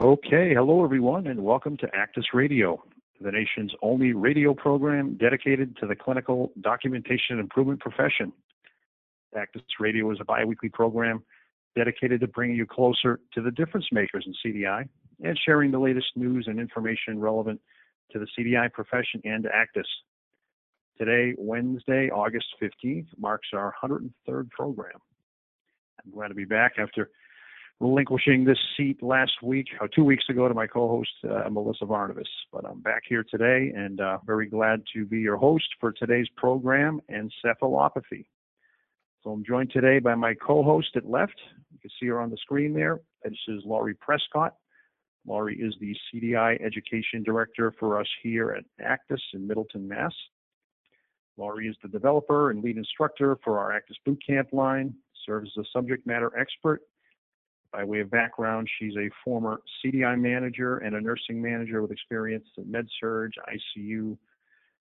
Okay, hello everyone, and welcome to ACDIS Radio, the nation's only radio program dedicated to the clinical documentation improvement profession. ACDIS Radio is a biweekly program dedicated to bringing you closer to the difference makers in CDI and sharing the latest news and information relevant to the CDI profession and to ACDIS. Today, Wednesday, August 15th, marks our 103rd program. I'm glad to be back after relinquishing this seat last week or two weeks ago to my co-host uh, Melissa Varnavas. But I'm back here today and uh, very glad to be your host for today's program, Encephalopathy. So I'm joined today by my co-host at left. You can see her on the screen there. This is Laurie Prescott. Laurie is the CDI Education Director for us here at ACDIS in Middleton, Mass. Laurie is the developer and lead instructor for our ACDIS Bootcamp line, serves as a subject matter expert by way of background, she's a former CDI manager and a nursing manager with experience in med surg, ICU,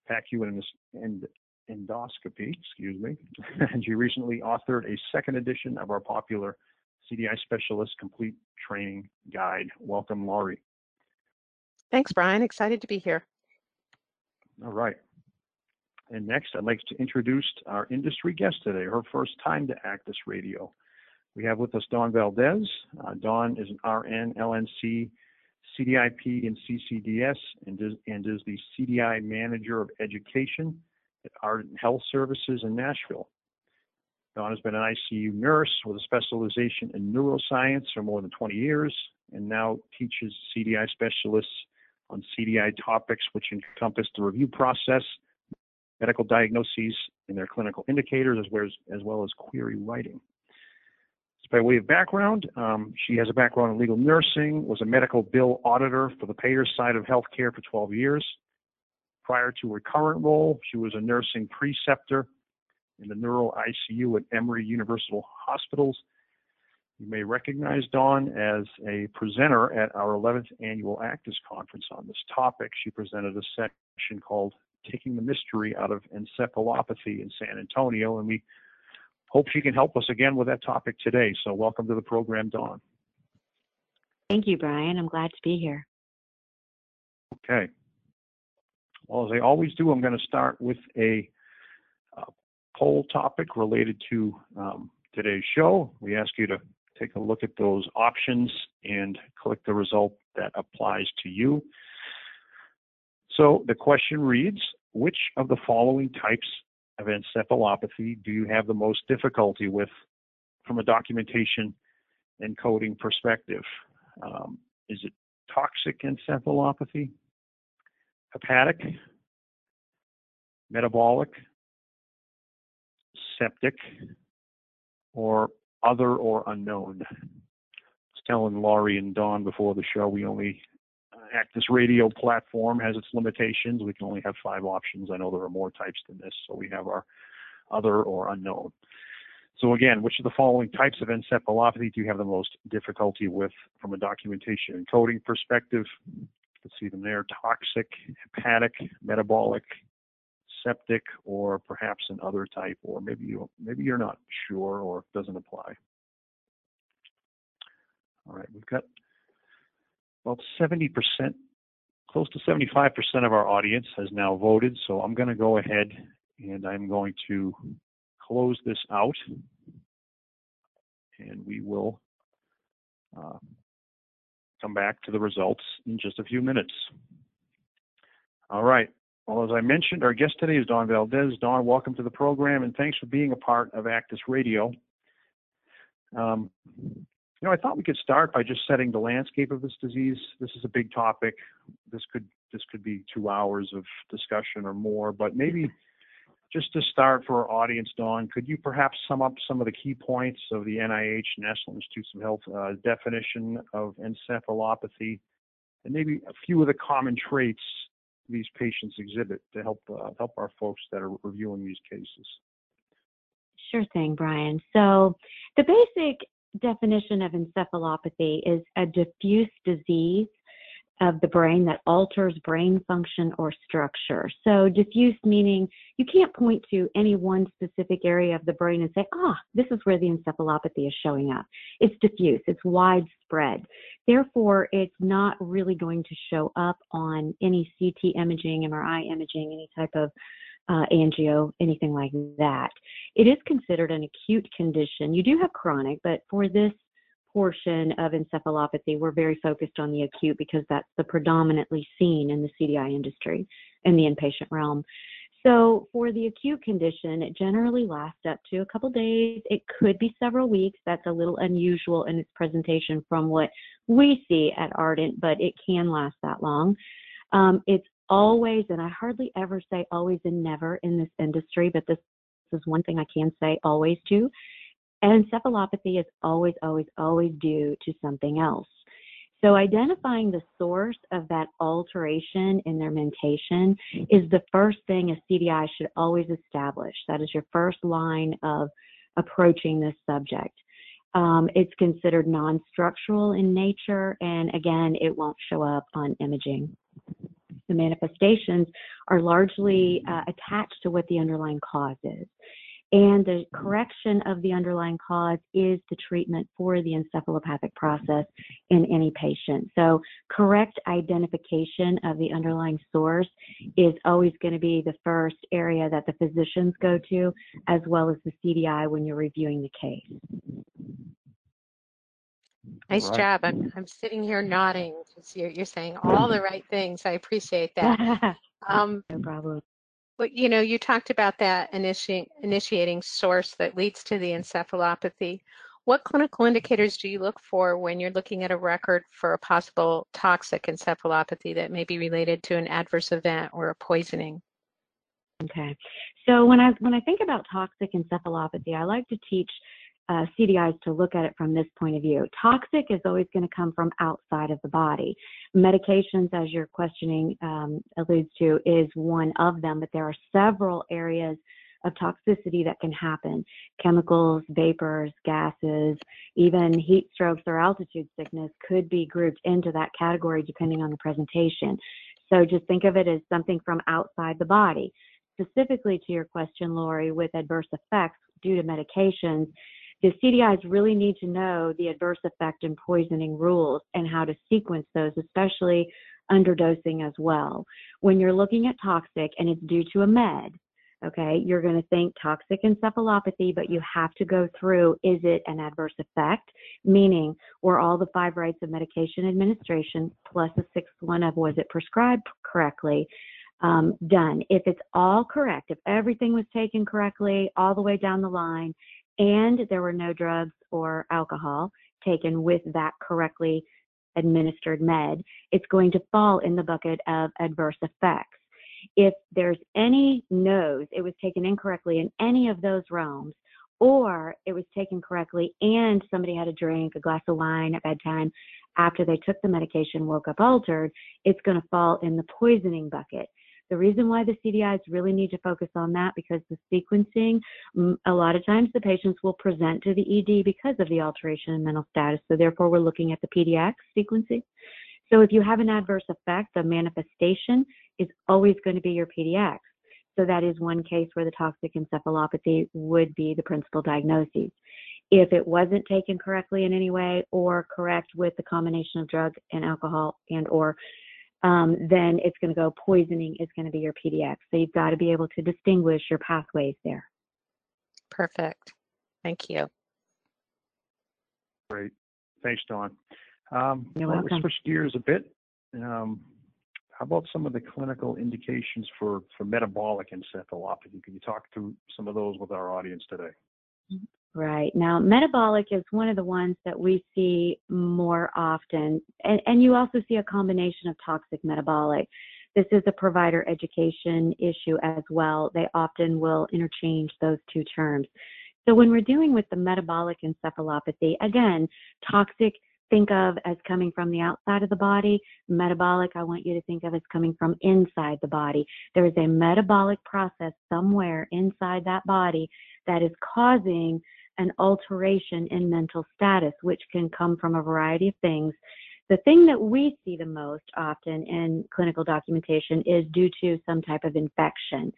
PACU, and, and endoscopy, excuse me. and she recently authored a second edition of our popular CDI Specialist Complete Training Guide. Welcome, Laurie. Thanks, Brian. Excited to be here. All right. And next, I'd like to introduce our industry guest today, her first time to ACDIS Radio. We have with us Dawn Valdez. Uh, Dawn is an RN, LNC, CDIP, and CCDS, and is, and is the CDI Manager of Education at Ardent Health Services in Nashville. Dawn has been an ICU nurse with a specialization in neuroscience for more than 20 years and now teaches CDI specialists on CDI topics which encompass the review process, medical diagnoses, and their clinical indicators, as well as, as, well as query writing by way of background, um, she has a background in legal nursing, was a medical bill auditor for the payer side of healthcare for 12 years. Prior to her current role, she was a nursing preceptor in the neuro ICU at Emory University Hospitals. You may recognize Dawn as a presenter at our 11th annual ACDIS conference on this topic. She presented a section called Taking the Mystery Out of Encephalopathy in San Antonio, and we hope she can help us again with that topic today. So welcome to the program, Dawn. Thank you, Brian. I'm glad to be here. Okay. Well, as I always do, I'm going to start with a uh, poll topic related to um, today's show. We ask you to take a look at those options and click the result that applies to you. So the question reads, which of the following types of encephalopathy? Do you have the most difficulty with from a documentation and coding perspective? Um, is it toxic encephalopathy, hepatic, metabolic, septic, or other or unknown? I was telling Laurie and Dawn before the show we only ACDIS Radio platform has its limitations. We can only have five options. I know there are more types than this, so we have our other or unknown. So again, which of the following types of encephalopathy do you have the most difficulty with from a documentation and coding perspective? Let's see them there, toxic, hepatic, metabolic, septic, or perhaps an other type, or maybe you maybe you're not sure or doesn't apply. All right, we've got about 70%, close to 75% of our audience has now voted. So I'm going to go ahead and I'm going to close this out and we will uh, come back to the results in just a few minutes. All right. Well, as I mentioned, our guest today is Dawn Valdez. Dawn, welcome to the program and thanks for being a part of ACDIS Radio. Um, you know, I thought we could start by just setting the landscape of this disease. This is a big topic. This could this could be two hours of discussion or more, but maybe just to start for our audience, Dawn, could you perhaps sum up some of the key points of the NIH, National Institutes of Health, uh, definition of encephalopathy, and maybe a few of the common traits these patients exhibit to help uh, help our folks that are reviewing these cases? Sure thing, Brian. So the basic definition of encephalopathy is a diffuse disease of the brain that alters brain function or structure. So diffuse meaning you can't point to any one specific area of the brain and say, ah, this is where the encephalopathy is showing up. It's diffuse, it's widespread. Therefore, it's not really going to show up on any CT imaging, MRI imaging, any type of uh, angio, anything like that. It is considered an acute condition. You do have chronic, but for this portion of encephalopathy, we're very focused on the acute because that's the predominantly seen in the CDI industry in the inpatient realm. So for the acute condition, it generally lasts up to a couple days. It could be several weeks. That's a little unusual in its presentation from what we see at Ardent, but it can last that long. Um, it's always, and I hardly ever say always and never in this industry, but this, is one thing I can say always to. And encephalopathy is always, always, always due to something else. So identifying the source of that alteration in their mentation is the first thing a CDI should always establish. That is your first line of approaching this subject. Um, it's considered non-structural in nature, and again, it won't show up on imaging. The manifestations are largely uh, attached to what the underlying cause is. And the correction of the underlying cause is the treatment for the encephalopathic process in any patient. So, correct identification of the underlying source is always going to be the first area that the physicians go to, as well as the CDI when you're reviewing the case. Nice right. job. I'm, I'm sitting here nodding because you're, you're saying all the right things. I appreciate that. Um, no problem. But you know, you talked about that initi- initiating source that leads to the encephalopathy. What clinical indicators do you look for when you're looking at a record for a possible toxic encephalopathy that may be related to an adverse event or a poisoning? Okay. So when I when I think about toxic encephalopathy, I like to teach uh, CDIs to look at it from this point of view. Toxic is always going to come from outside of the body. Medications, as your questioning um, alludes to, is one of them, but there are several areas of toxicity that can happen chemicals, vapors, gases, even heat strokes or altitude sickness could be grouped into that category depending on the presentation. So just think of it as something from outside the body. Specifically to your question, Laurie, with adverse effects due to medications, the CDIs really need to know the adverse effect and poisoning rules and how to sequence those, especially underdosing as well. When you're looking at toxic and it's due to a med, okay, you're going to think toxic encephalopathy, but you have to go through is it an adverse effect? Meaning, were all the five rights of medication administration plus the sixth one of was it prescribed correctly? Um, done. If it's all correct, if everything was taken correctly all the way down the line, and there were no drugs or alcohol taken with that correctly administered med, it's going to fall in the bucket of adverse effects. If there's any no's, it was taken incorrectly in any of those realms, or it was taken correctly and somebody had a drink, a glass of wine at bedtime after they took the medication, woke up altered, it's going to fall in the poisoning bucket. The reason why the CDIs really need to focus on that because the sequencing, a lot of times the patients will present to the ED because of the alteration in mental status. So therefore, we're looking at the PDX sequencing. So if you have an adverse effect, the manifestation is always going to be your PDX. So that is one case where the toxic encephalopathy would be the principal diagnosis. If it wasn't taken correctly in any way or correct with the combination of drug and alcohol and or um, then it's going to go poisoning is going to be your PDX. So you've got to be able to distinguish your pathways there. Perfect. Thank you. Great. Thanks, Dawn. Um, You're welcome. Let's switch gears a bit. Um, how about some of the clinical indications for, for metabolic encephalopathy? Can you talk through some of those with our audience today? Right. Now, metabolic is one of the ones that we see more often. And, and you also see a combination of toxic metabolic. This is a provider education issue as well. They often will interchange those two terms. So when we're dealing with the metabolic encephalopathy, again, toxic think of as coming from the outside of the body. Metabolic, I want you to think of as coming from inside the body. There is a metabolic process somewhere inside that body that is causing an alteration in mental status, which can come from a variety of things. The thing that we see the most often in clinical documentation is due to some type of infection.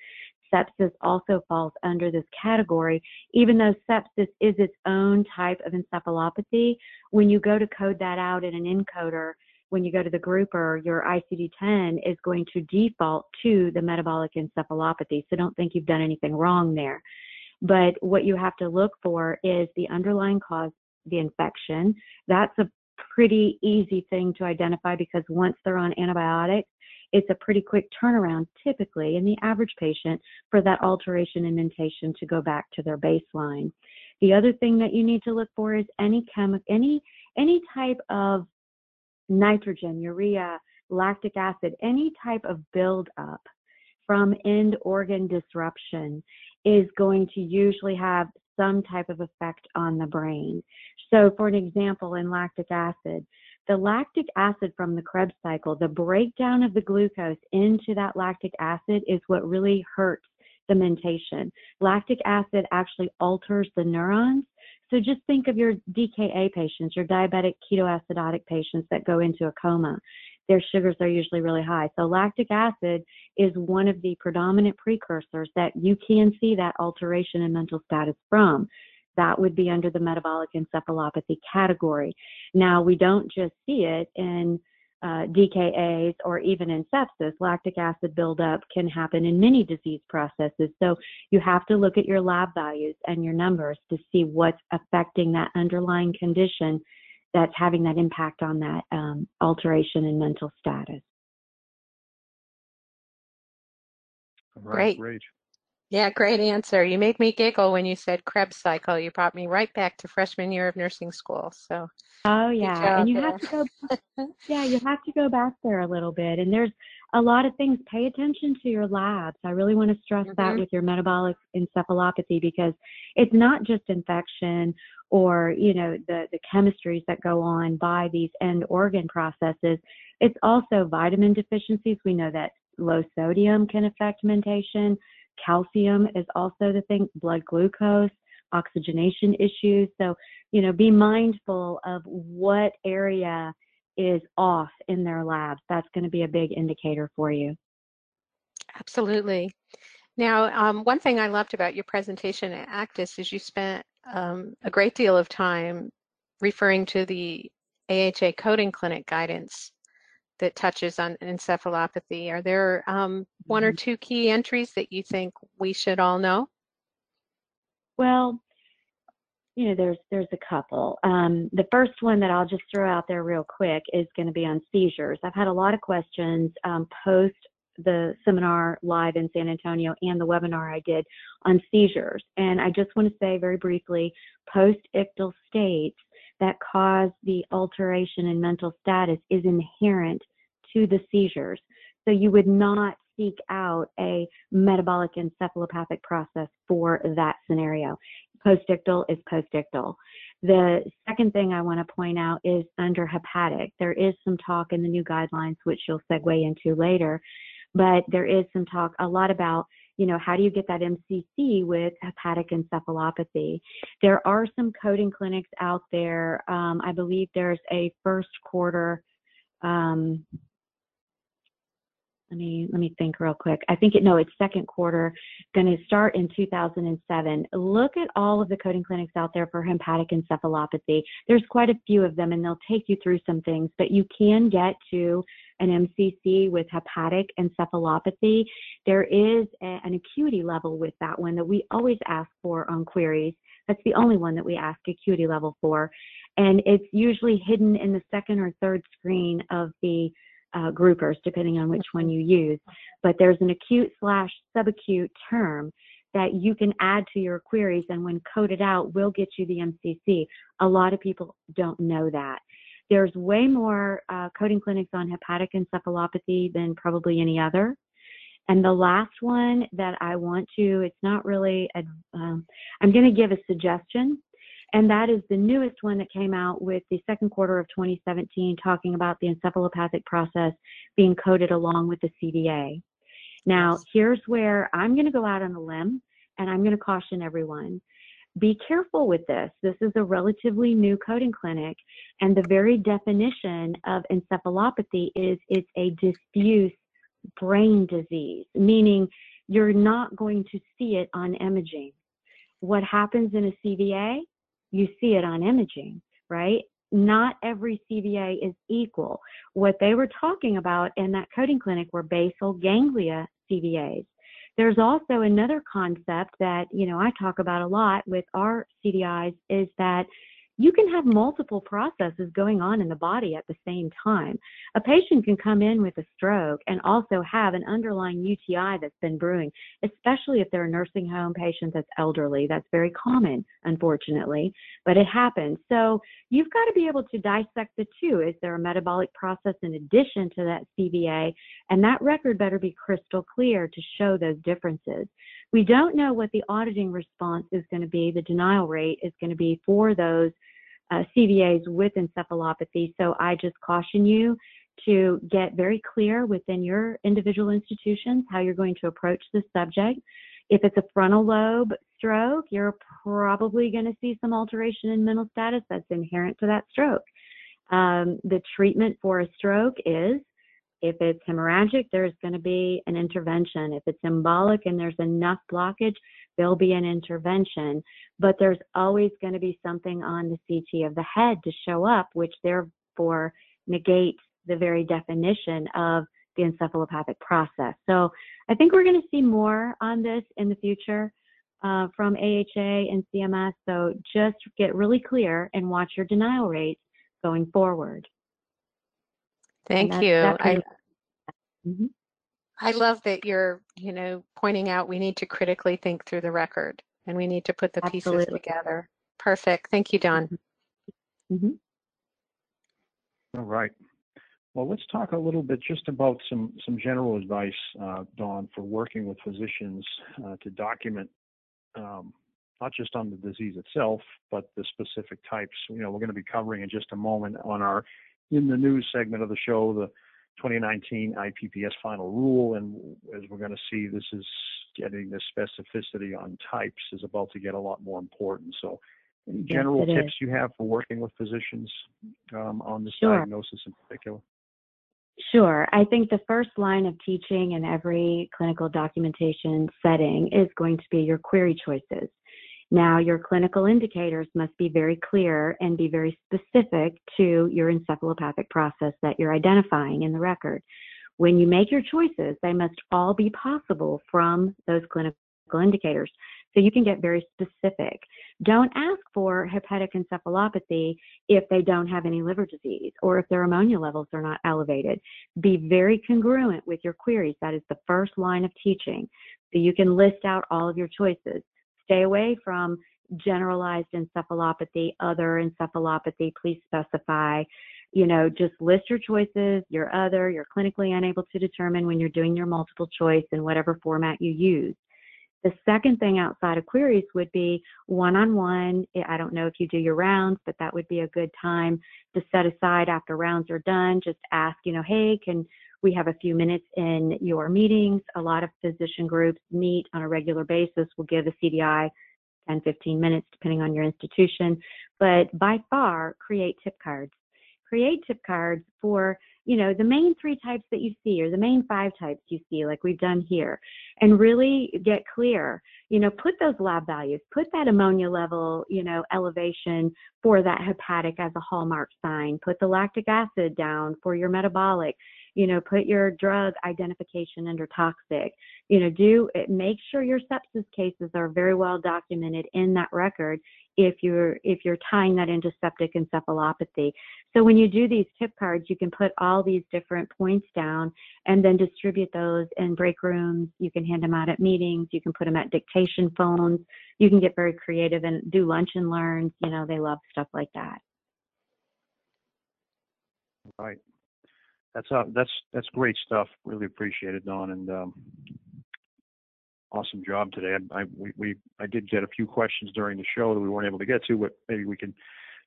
Sepsis also falls under this category, even though sepsis is its own type of encephalopathy. When you go to code that out in an encoder, when you go to the grouper, your ICD-10 is going to default to the metabolic encephalopathy. So don't think you've done anything wrong there. But what you have to look for is the underlying cause, the infection. That's a pretty easy thing to identify because once they're on antibiotics, it's a pretty quick turnaround typically in the average patient for that alteration in mentation to go back to their baseline. The other thing that you need to look for is any chemical, any any type of nitrogen, urea, lactic acid, any type of buildup from end organ disruption is going to usually have some type of effect on the brain. So, for an example, in lactic acid, the lactic acid from the Krebs cycle, the breakdown of the glucose into that lactic acid is what really hurts the mentation. Lactic acid actually alters the neurons so just think of your DKA patients, your diabetic ketoacidotic patients that go into a coma. Their sugars are usually really high. So lactic acid is one of the predominant precursors that you can see that alteration in mental status from. That would be under the metabolic encephalopathy category. Now, we don't just see it in uh, DKAs or even in sepsis, lactic acid buildup can happen in many disease processes. So you have to look at your lab values and your numbers to see what's affecting that underlying condition that's having that impact on that um, alteration in mental status. Right, great. Yeah, great answer. You make me giggle when you said Krebs cycle. You brought me right back to freshman year of nursing school. So. Oh yeah, and you there. have to go. yeah, you have to go back there a little bit. And there's a lot of things. Pay attention to your labs. I really want to stress mm-hmm. that with your metabolic encephalopathy because it's not just infection or you know the the chemistries that go on by these end organ processes. It's also vitamin deficiencies. We know that low sodium can affect mentation Calcium is also the thing, blood glucose, oxygenation issues. So, you know, be mindful of what area is off in their labs. That's going to be a big indicator for you. Absolutely. Now, um, one thing I loved about your presentation at ACDIS is you spent um, a great deal of time referring to the AHA coding clinic guidance that touches on encephalopathy. Are there um, one or mm-hmm. two key entries that you think we should all know? Well, you know, there's there's a couple. Um, the first one that I'll just throw out there real quick is going to be on seizures. I've had a lot of questions um, post the seminar live in San Antonio and the webinar I did on seizures. And I just want to say very briefly, post-ictal states that cause the alteration in mental status is inherent to the seizures. So you would not seek out a metabolic encephalopathic process for that scenario. Postictal is postictal. The second thing I want to point out is under hepatic. There is some talk in the new guidelines, which you'll segue into later, but there is some talk a lot about you know, how do you get that MCC with hepatic encephalopathy? There are some coding clinics out there. Um, I believe there's a first quarter um, let me let me think real quick. I think it no, it's second quarter, going to start in 2007. Look at all of the coding clinics out there for hepatic encephalopathy. There's quite a few of them, and they'll take you through some things. But you can get to an MCC with hepatic encephalopathy. There is a, an acuity level with that one that we always ask for on queries. That's the only one that we ask acuity level for, and it's usually hidden in the second or third screen of the uh, groupers, depending on which one you use. But there's an acute slash subacute term that you can add to your queries, and when coded out, will get you the MCC. A lot of people don't know that. There's way more uh, coding clinics on hepatic encephalopathy than probably any other. And the last one that I want to, it's not really, um, I'm going to give a suggestion and that is the newest one that came out with the second quarter of 2017, talking about the encephalopathic process being coded along with the CVA. Now, here's where I'm going to go out on a limb and I'm going to caution everyone. be careful with this. This is a relatively new coding clinic, and the very definition of encephalopathy is it's a diffuse brain disease, meaning you're not going to see it on imaging. What happens in a CVA? You see it on imaging, right? Not every CVA is equal. What they were talking about in that coding clinic were basal ganglia CVAs. There's also another concept that, you know, I talk about a lot with our CDIs is that you can have multiple processes going on in the body at the same time. A patient can come in with a stroke and also have an underlying UTI that's been brewing, especially if they're a nursing home patient that's elderly. That's very common, unfortunately, but it happens. So you've got to be able to dissect the two. Is there a metabolic process in addition to that CVA? And that record better be crystal clear to show those differences. We don't know what the auditing response is going to be, the denial rate is going to be for those uh, CVAs with encephalopathy. So I just caution you to get very clear within your individual institutions how you're going to approach this subject. If it's a frontal lobe stroke, you're probably going to see some alteration in mental status that's inherent to that stroke. Um, the treatment for a stroke is if it's hemorrhagic, there's going to be an intervention. If it's embolic and there's enough blockage, there'll be an intervention. But there's always going to be something on the CT of the head to show up, which therefore negates the very definition of the encephalopathic process. So I think we're going to see more on this in the future uh, from AHA and CMS. So just get really clear and watch your denial rates going forward. Thank you. I, mm-hmm. I love that you're, you know, pointing out we need to critically think through the record and we need to put the Absolutely. pieces together. Perfect. Thank you, Dawn. Mm-hmm. mm-hmm. All right. Well, let's talk a little bit just about some some general advice, uh, Dawn, for working with physicians uh, to document um, not just on the disease itself, but the specific types. You know, we're going to be covering in just a moment on our in the news segment of the show the 2019 IPPS final rule, and as we're going to see, this is getting the specificity on types is about to get a lot more important. So, any general yes, tips is. you have for working with physicians um, on this sure. diagnosis in particular? Sure. I think the first line of teaching in every clinical documentation setting is going to be your query choices. Now, your clinical indicators must be very clear and be very specific to your encephalopathic process that you're identifying in the record. When you make your choices, they must all be possible from those clinical indicators. So you can get very specific. Don't ask for hepatic encephalopathy if they don't have any liver disease or if their ammonia levels are not elevated. Be very congruent with your queries. That is the first line of teaching. So you can list out all of your choices stay away from generalized encephalopathy, other encephalopathy, please specify. You know, just list your choices, your other, you're clinically unable to determine when you're doing your multiple choice in whatever format you use. The second thing outside of queries would be one on one. I don't know if you do your rounds, but that would be a good time to set aside after rounds are done. Just ask, you know, hey, can we have a few minutes in your meetings. A lot of physician groups meet on a regular basis. We'll give a CDI 10, 15 minutes, depending on your institution. But by far, create tip cards. Create tip cards for, you know, the main three types that you see or the main five types you see, like we've done here, and really get clear. You know, put those lab values, put that ammonia level, you know, elevation for that hepatic as a hallmark sign, put the lactic acid down for your metabolic you know, put your drug identification under toxic, you know, do it make sure your sepsis cases are very well documented in that record if you're if you're tying that into septic encephalopathy. So when you do these tip cards, you can put all these different points down and then distribute those in break rooms. You can hand them out at meetings. You can put them at dictation phones. You can get very creative and do lunch and learns. You know, they love stuff like that. Right that's uh, that's that's great stuff. Really appreciate it, Dawn, and um, awesome job today. I, I we, we I did get a few questions during the show that we weren't able to get to, but maybe we can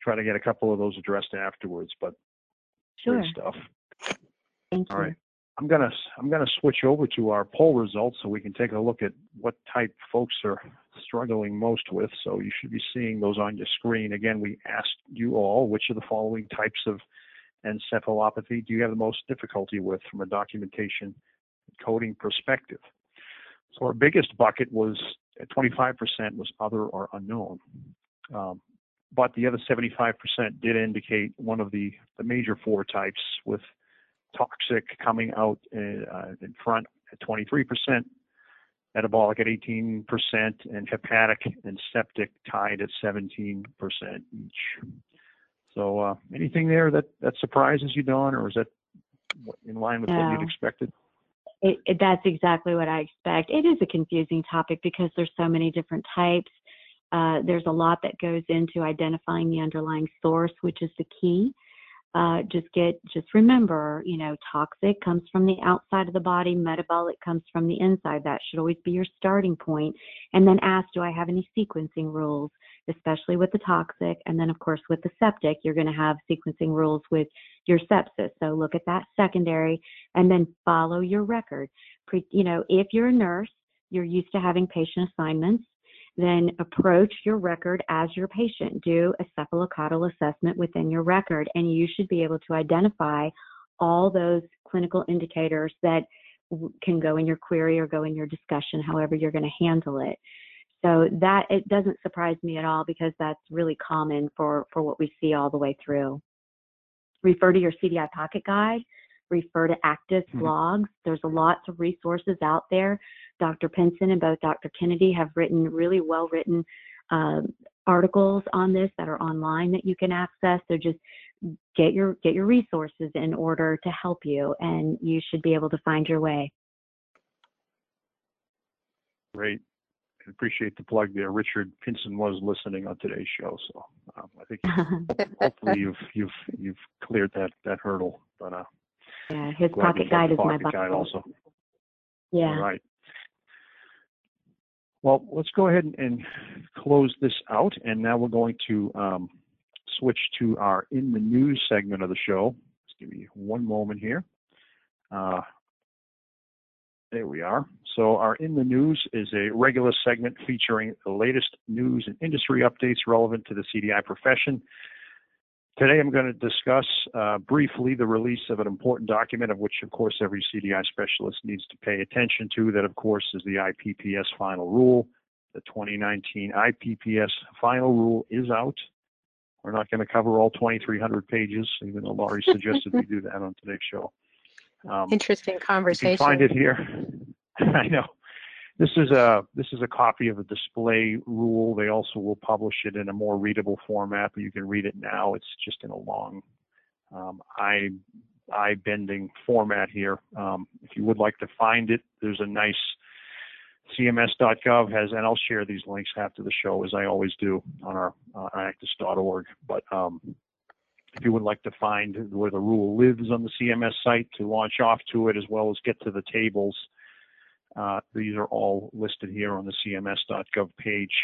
try to get a couple of those addressed afterwards. But sure. great stuff. Thank All you. right. I'm gonna I'm gonna switch over to our poll results so we can take a look at what type folks are struggling most with. So you should be seeing those on your screen. Again, we asked you all which of the following types of encephalopathy do you have the most difficulty with from a documentation coding perspective. So our biggest bucket was 25% was other or unknown. Um, but the other 75% did indicate one of the, the major four types with toxic coming out in, uh, in front at 23%, metabolic at 18%, and hepatic and septic tied at 17% each. So uh, anything there that, that surprises you, Dawn, or is that in line with what you'd expected? It, it, that's exactly what I expect. It is a confusing topic because there's so many different types. Uh, there's a lot that goes into identifying the underlying source, which is the key. Uh, just get, just remember, you know, toxic comes from the outside of the body, metabolic comes from the inside. That should always be your starting point. And then ask, do I have any sequencing rules, especially with the toxic? And then, of course, with the septic, you're going to have sequencing rules with your sepsis. So look at that secondary and then follow your record. Pre, you know, if you're a nurse, you're used to having patient assignments then approach your record as your patient. Do a cephalocaudal assessment within your record, and you should be able to identify all those clinical indicators that can go in your query or go in your discussion, however you're going to handle it. So that it doesn't surprise me at all because that's really common for, for what we see all the way through. Refer to your CDI pocket guide refer to ACDIS mm-hmm. blogs. There's lots of resources out there. Dr. Pinson and both Dr. Kennedy have written really well written uh, articles on this that are online that you can access. So just get your get your resources in order to help you, and you should be able to find your way. Great. I appreciate the plug there. Richard Pinson was listening on today's show, so um, I think hopefully you've you've you've cleared that that hurdle. But uh, yeah, his pocket guide is my pocket guide also. Yeah. All right. Well, let's go ahead and close this out, and now we're going to um, switch to our in the news segment of the show. Just give me one moment here. Uh, there we are. So our In the News is a regular segment featuring the latest news and industry updates relevant to the CDI profession. Today I'm going to discuss uh, briefly the release of an important document of which, of course, every CDI specialist needs to pay attention to. That, of course, is the IPPS final rule. The 2019 IPPS final rule is out. We're not going to cover all 2,300 pages, even though Laurie suggested we do that on today's show. Um, Interesting conversation. You can find it here. I know. This is a this is a copy of a display rule. They also will publish it in a more readable format, but you can read it now. It's just in a long um, eye eye bending format here. Um, if you would like to find it, there's a nice CMS.gov has, and I'll share these links after the show as I always do on our uh, ACDIS.org. But um, if you would like to find where the rule lives on the CMS site to launch off to it, as well as get to the tables uh, these are all listed here on the cms.gov page.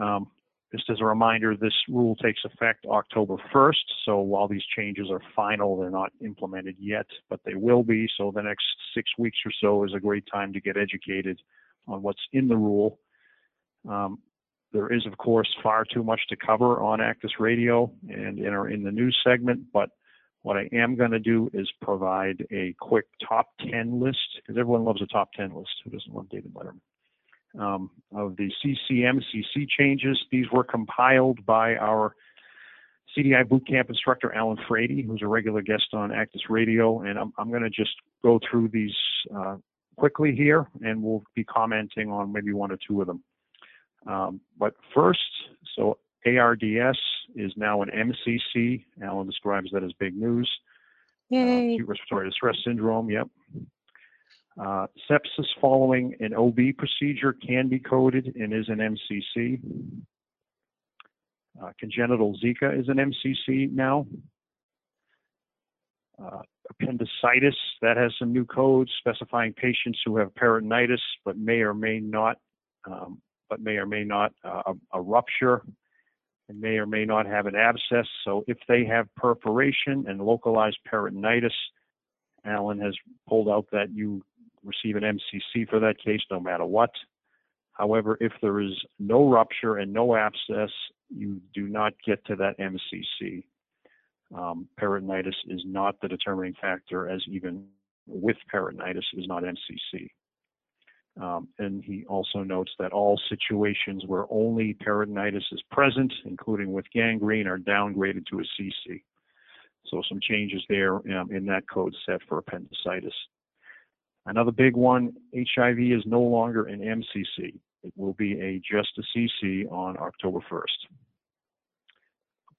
Um, just as a reminder, this rule takes effect October 1st. So while these changes are final, they're not implemented yet, but they will be. So the next six weeks or so is a great time to get educated on what's in the rule. Um, there is, of course, far too much to cover on ACDIS Radio and in, our, in the news segment, but what I am going to do is provide a quick top 10 list, because everyone loves a top 10 list. Who doesn't love David Letterman? Um, of the CCMCC changes. These were compiled by our CDI bootcamp instructor, Alan Frady, who's a regular guest on ACDIS Radio. And I'm, I'm going to just go through these uh, quickly here, and we'll be commenting on maybe one or two of them. Um, but first, so ARDS is now an MCC. Alan describes that as big news. Uh, Yay. Uh, acute respiratory distress syndrome, yep. Uh, sepsis following an OB procedure can be coded and is an MCC. Uh, congenital Zika is an MCC now. Uh, appendicitis, that has some new codes specifying patients who have peritonitis but may or may not, um, but may or may not uh, a, rupture and may or may not have an abscess. So if they have perforation and localized peritonitis, Alan has pulled out that you receive an MCC for that case no matter what. However, if there is no rupture and no abscess, you do not get to that MCC. Um, peritonitis is not the determining factor, as even with peritonitis is not MCC. Um, and he also notes that all situations where only peritonitis is present, including with gangrene, are downgraded to a CC. So some changes there um, in that code set for appendicitis. Another big one, HIV is no longer an MCC. It will be a just a CC on October 1st.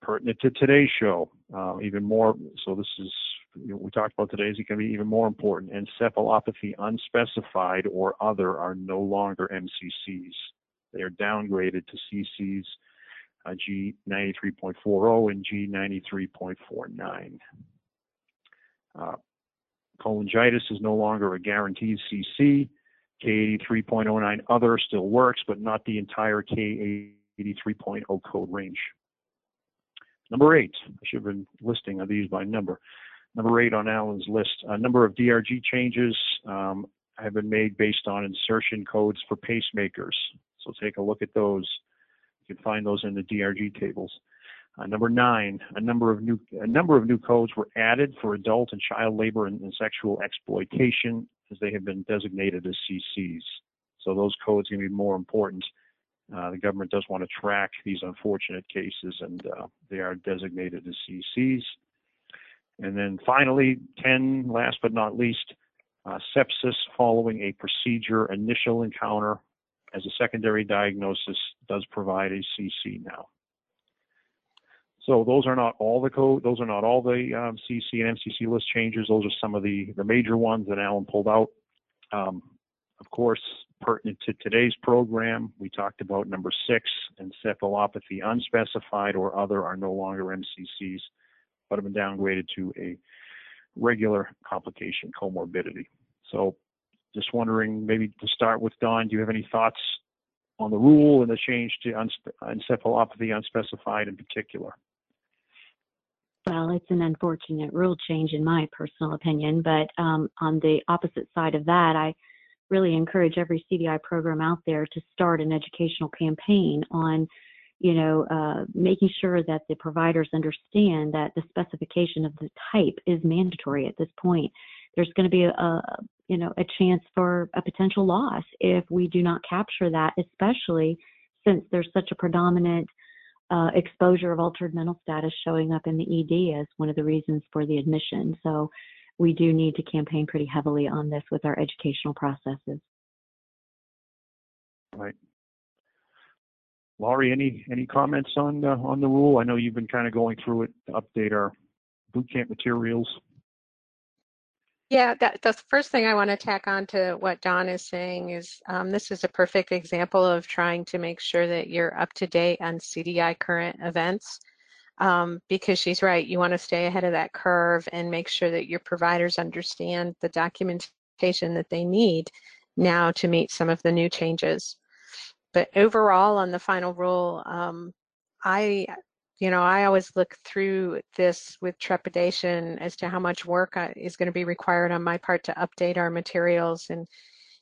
Pertinent to today's show, uh, even more, so this is, we talked about today is going to be even more important. Encephalopathy unspecified or other are no longer MCCs. They are downgraded to CCs uh, G93.40 and G93.49. Uh, cholangitis is no longer a guaranteed CC. K83.09 other still works, but not the entire K83.0 code range. Number eight, I should have been listing these by number. Number eight on Alan's list, a number of DRG changes um, have been made based on insertion codes for pacemakers. So take a look at those. You can find those in the DRG tables. Uh, number nine, a number of new a number of new codes were added for adult and child labor and, and sexual exploitation as they have been designated as CCs. So those codes are going to be more important. Uh, the government does want to track these unfortunate cases, and uh, they are designated as CCs. And then finally, 10, last but not least, uh, sepsis following a procedure initial encounter as a secondary diagnosis does provide a CC now. So those are not all the code, those are not all the um, CC and MCC list changes. Those are some of the, the major ones that Alan pulled out. Um, of course, pertinent to today's program, we talked about number six, encephalopathy unspecified or other are no longer MCCs, but have been downgraded to a regular complication comorbidity. So just wondering, maybe to start with Dawn, do you have any thoughts on the rule and the change to encephalopathy unspecified in particular? Well, it's an unfortunate rule change in my personal opinion, but um, on the opposite side of that, I really encourage every CDI program out there to start an educational campaign on, you know, uh, making sure that the providers understand that the specification of the type is mandatory at this point. There's going to be a, a you know, a chance for a potential loss if we do not capture that, especially since there's such a predominant uh, exposure of altered mental status showing up in the ED as one of the reasons for the admission. So we do need to campaign pretty heavily on this with our educational processes. Right. Laurie, any any comments on uh, on the rule? I know you've been kind of going through it to update our boot camp materials. Yeah, that, the first thing I want to tack on to what Dawn is saying is um, this is a perfect example of trying to make sure that you're up to date on CDI current events um, because she's right. You want to stay ahead of that curve and make sure that your providers understand the documentation that they need now to meet some of the new changes. But overall, on the final rule, um, I you know, I always look through this with trepidation as to how much work is going to be required on my part to update our materials and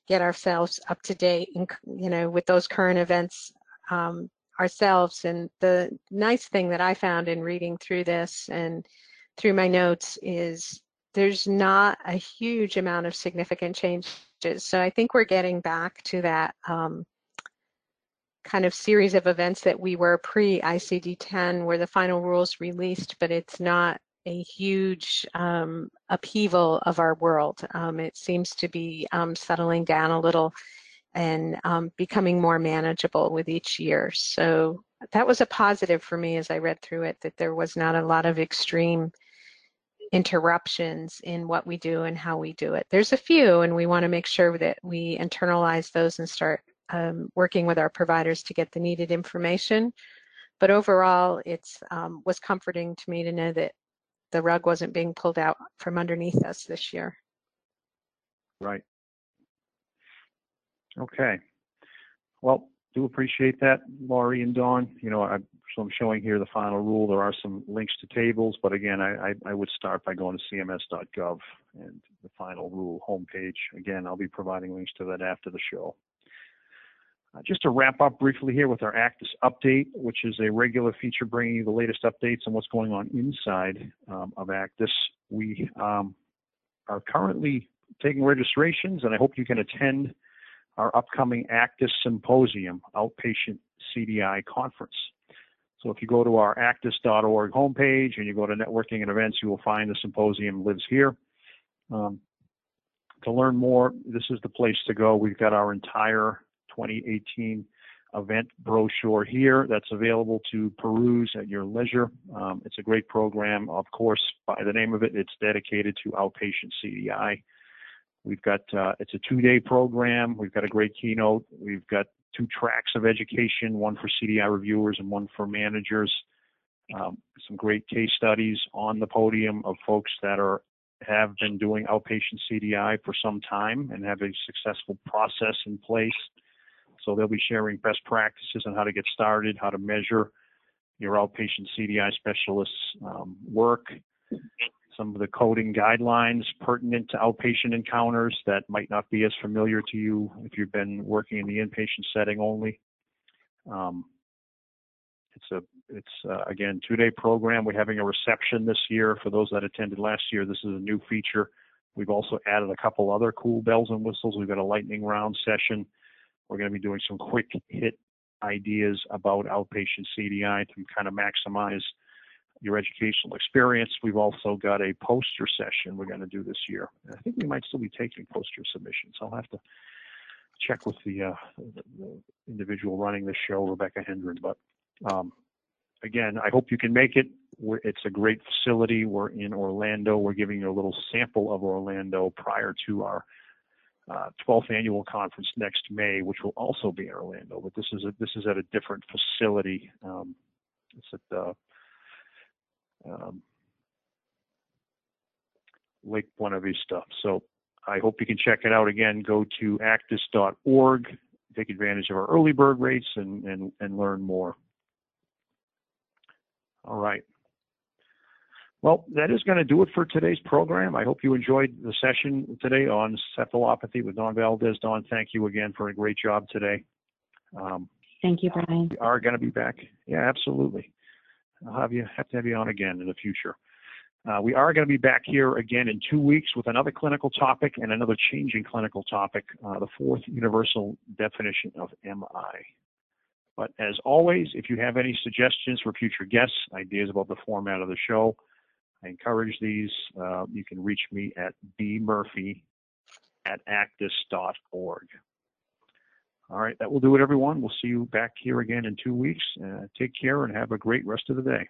get ourselves up to date, and, you know, with those current events um, ourselves. And the nice thing that I found in reading through this and through my notes is there's not a huge amount of significant changes. So I think we're getting back to that um, kind of series of events that we were pre ICD-10 where the final rules released, but it's not a huge um, upheaval of our world. Um, it seems to be um, settling down a little and um, becoming more manageable with each year. So that was a positive for me as I read through it, that there was not a lot of extreme interruptions in what we do and how we do it. There's a few, and we want to make sure that we internalize those and start um, working with our providers to get the needed information. But overall, it's um, was comforting to me to know that the rug wasn't being pulled out from underneath us this year. Right. Okay. Well, do appreciate that, Laurie and Dawn. You know, I, so I'm showing here the final rule. There are some links to tables, but again, I, I, I would start by going to cms.gov and the final rule homepage. Again, I'll be providing links to that after the show. Uh, just to wrap up briefly here with our ACDIS update, which is a regular feature bringing you the latest updates on what's going on inside um, of ACDIS. We um, are currently taking registrations, and I hope you can attend our upcoming ACDIS Symposium Outpatient CDI Conference. So if you go to our acdis.org homepage and you go to networking and events, you will find the symposium lives here. Um, to learn more, this is the place to go. We've got our entire 2018 event brochure here that's available to peruse at your leisure. Um, it's a great program. Of course, by the name of it, it's dedicated to outpatient CDI. We've got, uh, it's a two day program. We've got a great keynote. We've got two tracks of education, one for CDI reviewers and one for managers. Um, some great case studies on the podium of folks that are have been doing outpatient CDI for some time and have a successful process in place. So they'll be sharing best practices on how to get started, how to measure your outpatient CDI specialist's um, work, some of the coding guidelines pertinent to outpatient encounters that might not be as familiar to you if you've been working in the inpatient setting only. Um, it's a it's uh, again two-day program. We're having a reception this year for those that attended last year. This is a new feature. We've also added a couple other cool bells and whistles. We've got a lightning round session. We're going to be doing some quick hit ideas about outpatient CDI to kind of maximize your educational experience. We've also got a poster session we're going to do this year. I think we might still be taking poster submissions. I'll have to check with the, uh, the, individual running the show, Rebecca Hendren, but um, again, I hope you can make it. We're, it's a great facility. We're in Orlando. We're giving you a little sample of Orlando prior to our uh, 12th annual conference next May, which will also be in Orlando. But this is a, this is at a different facility. Um, it's at the um, Lake Buena Vista. So I hope you can check it out again. Go to acdis.org, take advantage of our early bird rates, and, and, and learn more. All right. Well, that is going to do it for today's program. I hope you enjoyed the session today on encephalopathy with Dawn Valdez. Dawn, thank you again for a great job today. Um, thank you, Brian. We are going to be back. Yeah, absolutely. I'll have you have to have you on again in the future. Uh, we are going to be back here again in two weeks with another clinical topic and another changing clinical topic, uh, the fourth universal definition of MI. But as always, if you have any suggestions for future guests, ideas about the format of the show, I encourage these. Uh, you can reach me at bmurphy at acdis.org. All right, that will do it, everyone. We'll see you back here again in two weeks. Uh, take care and have a great rest of the day.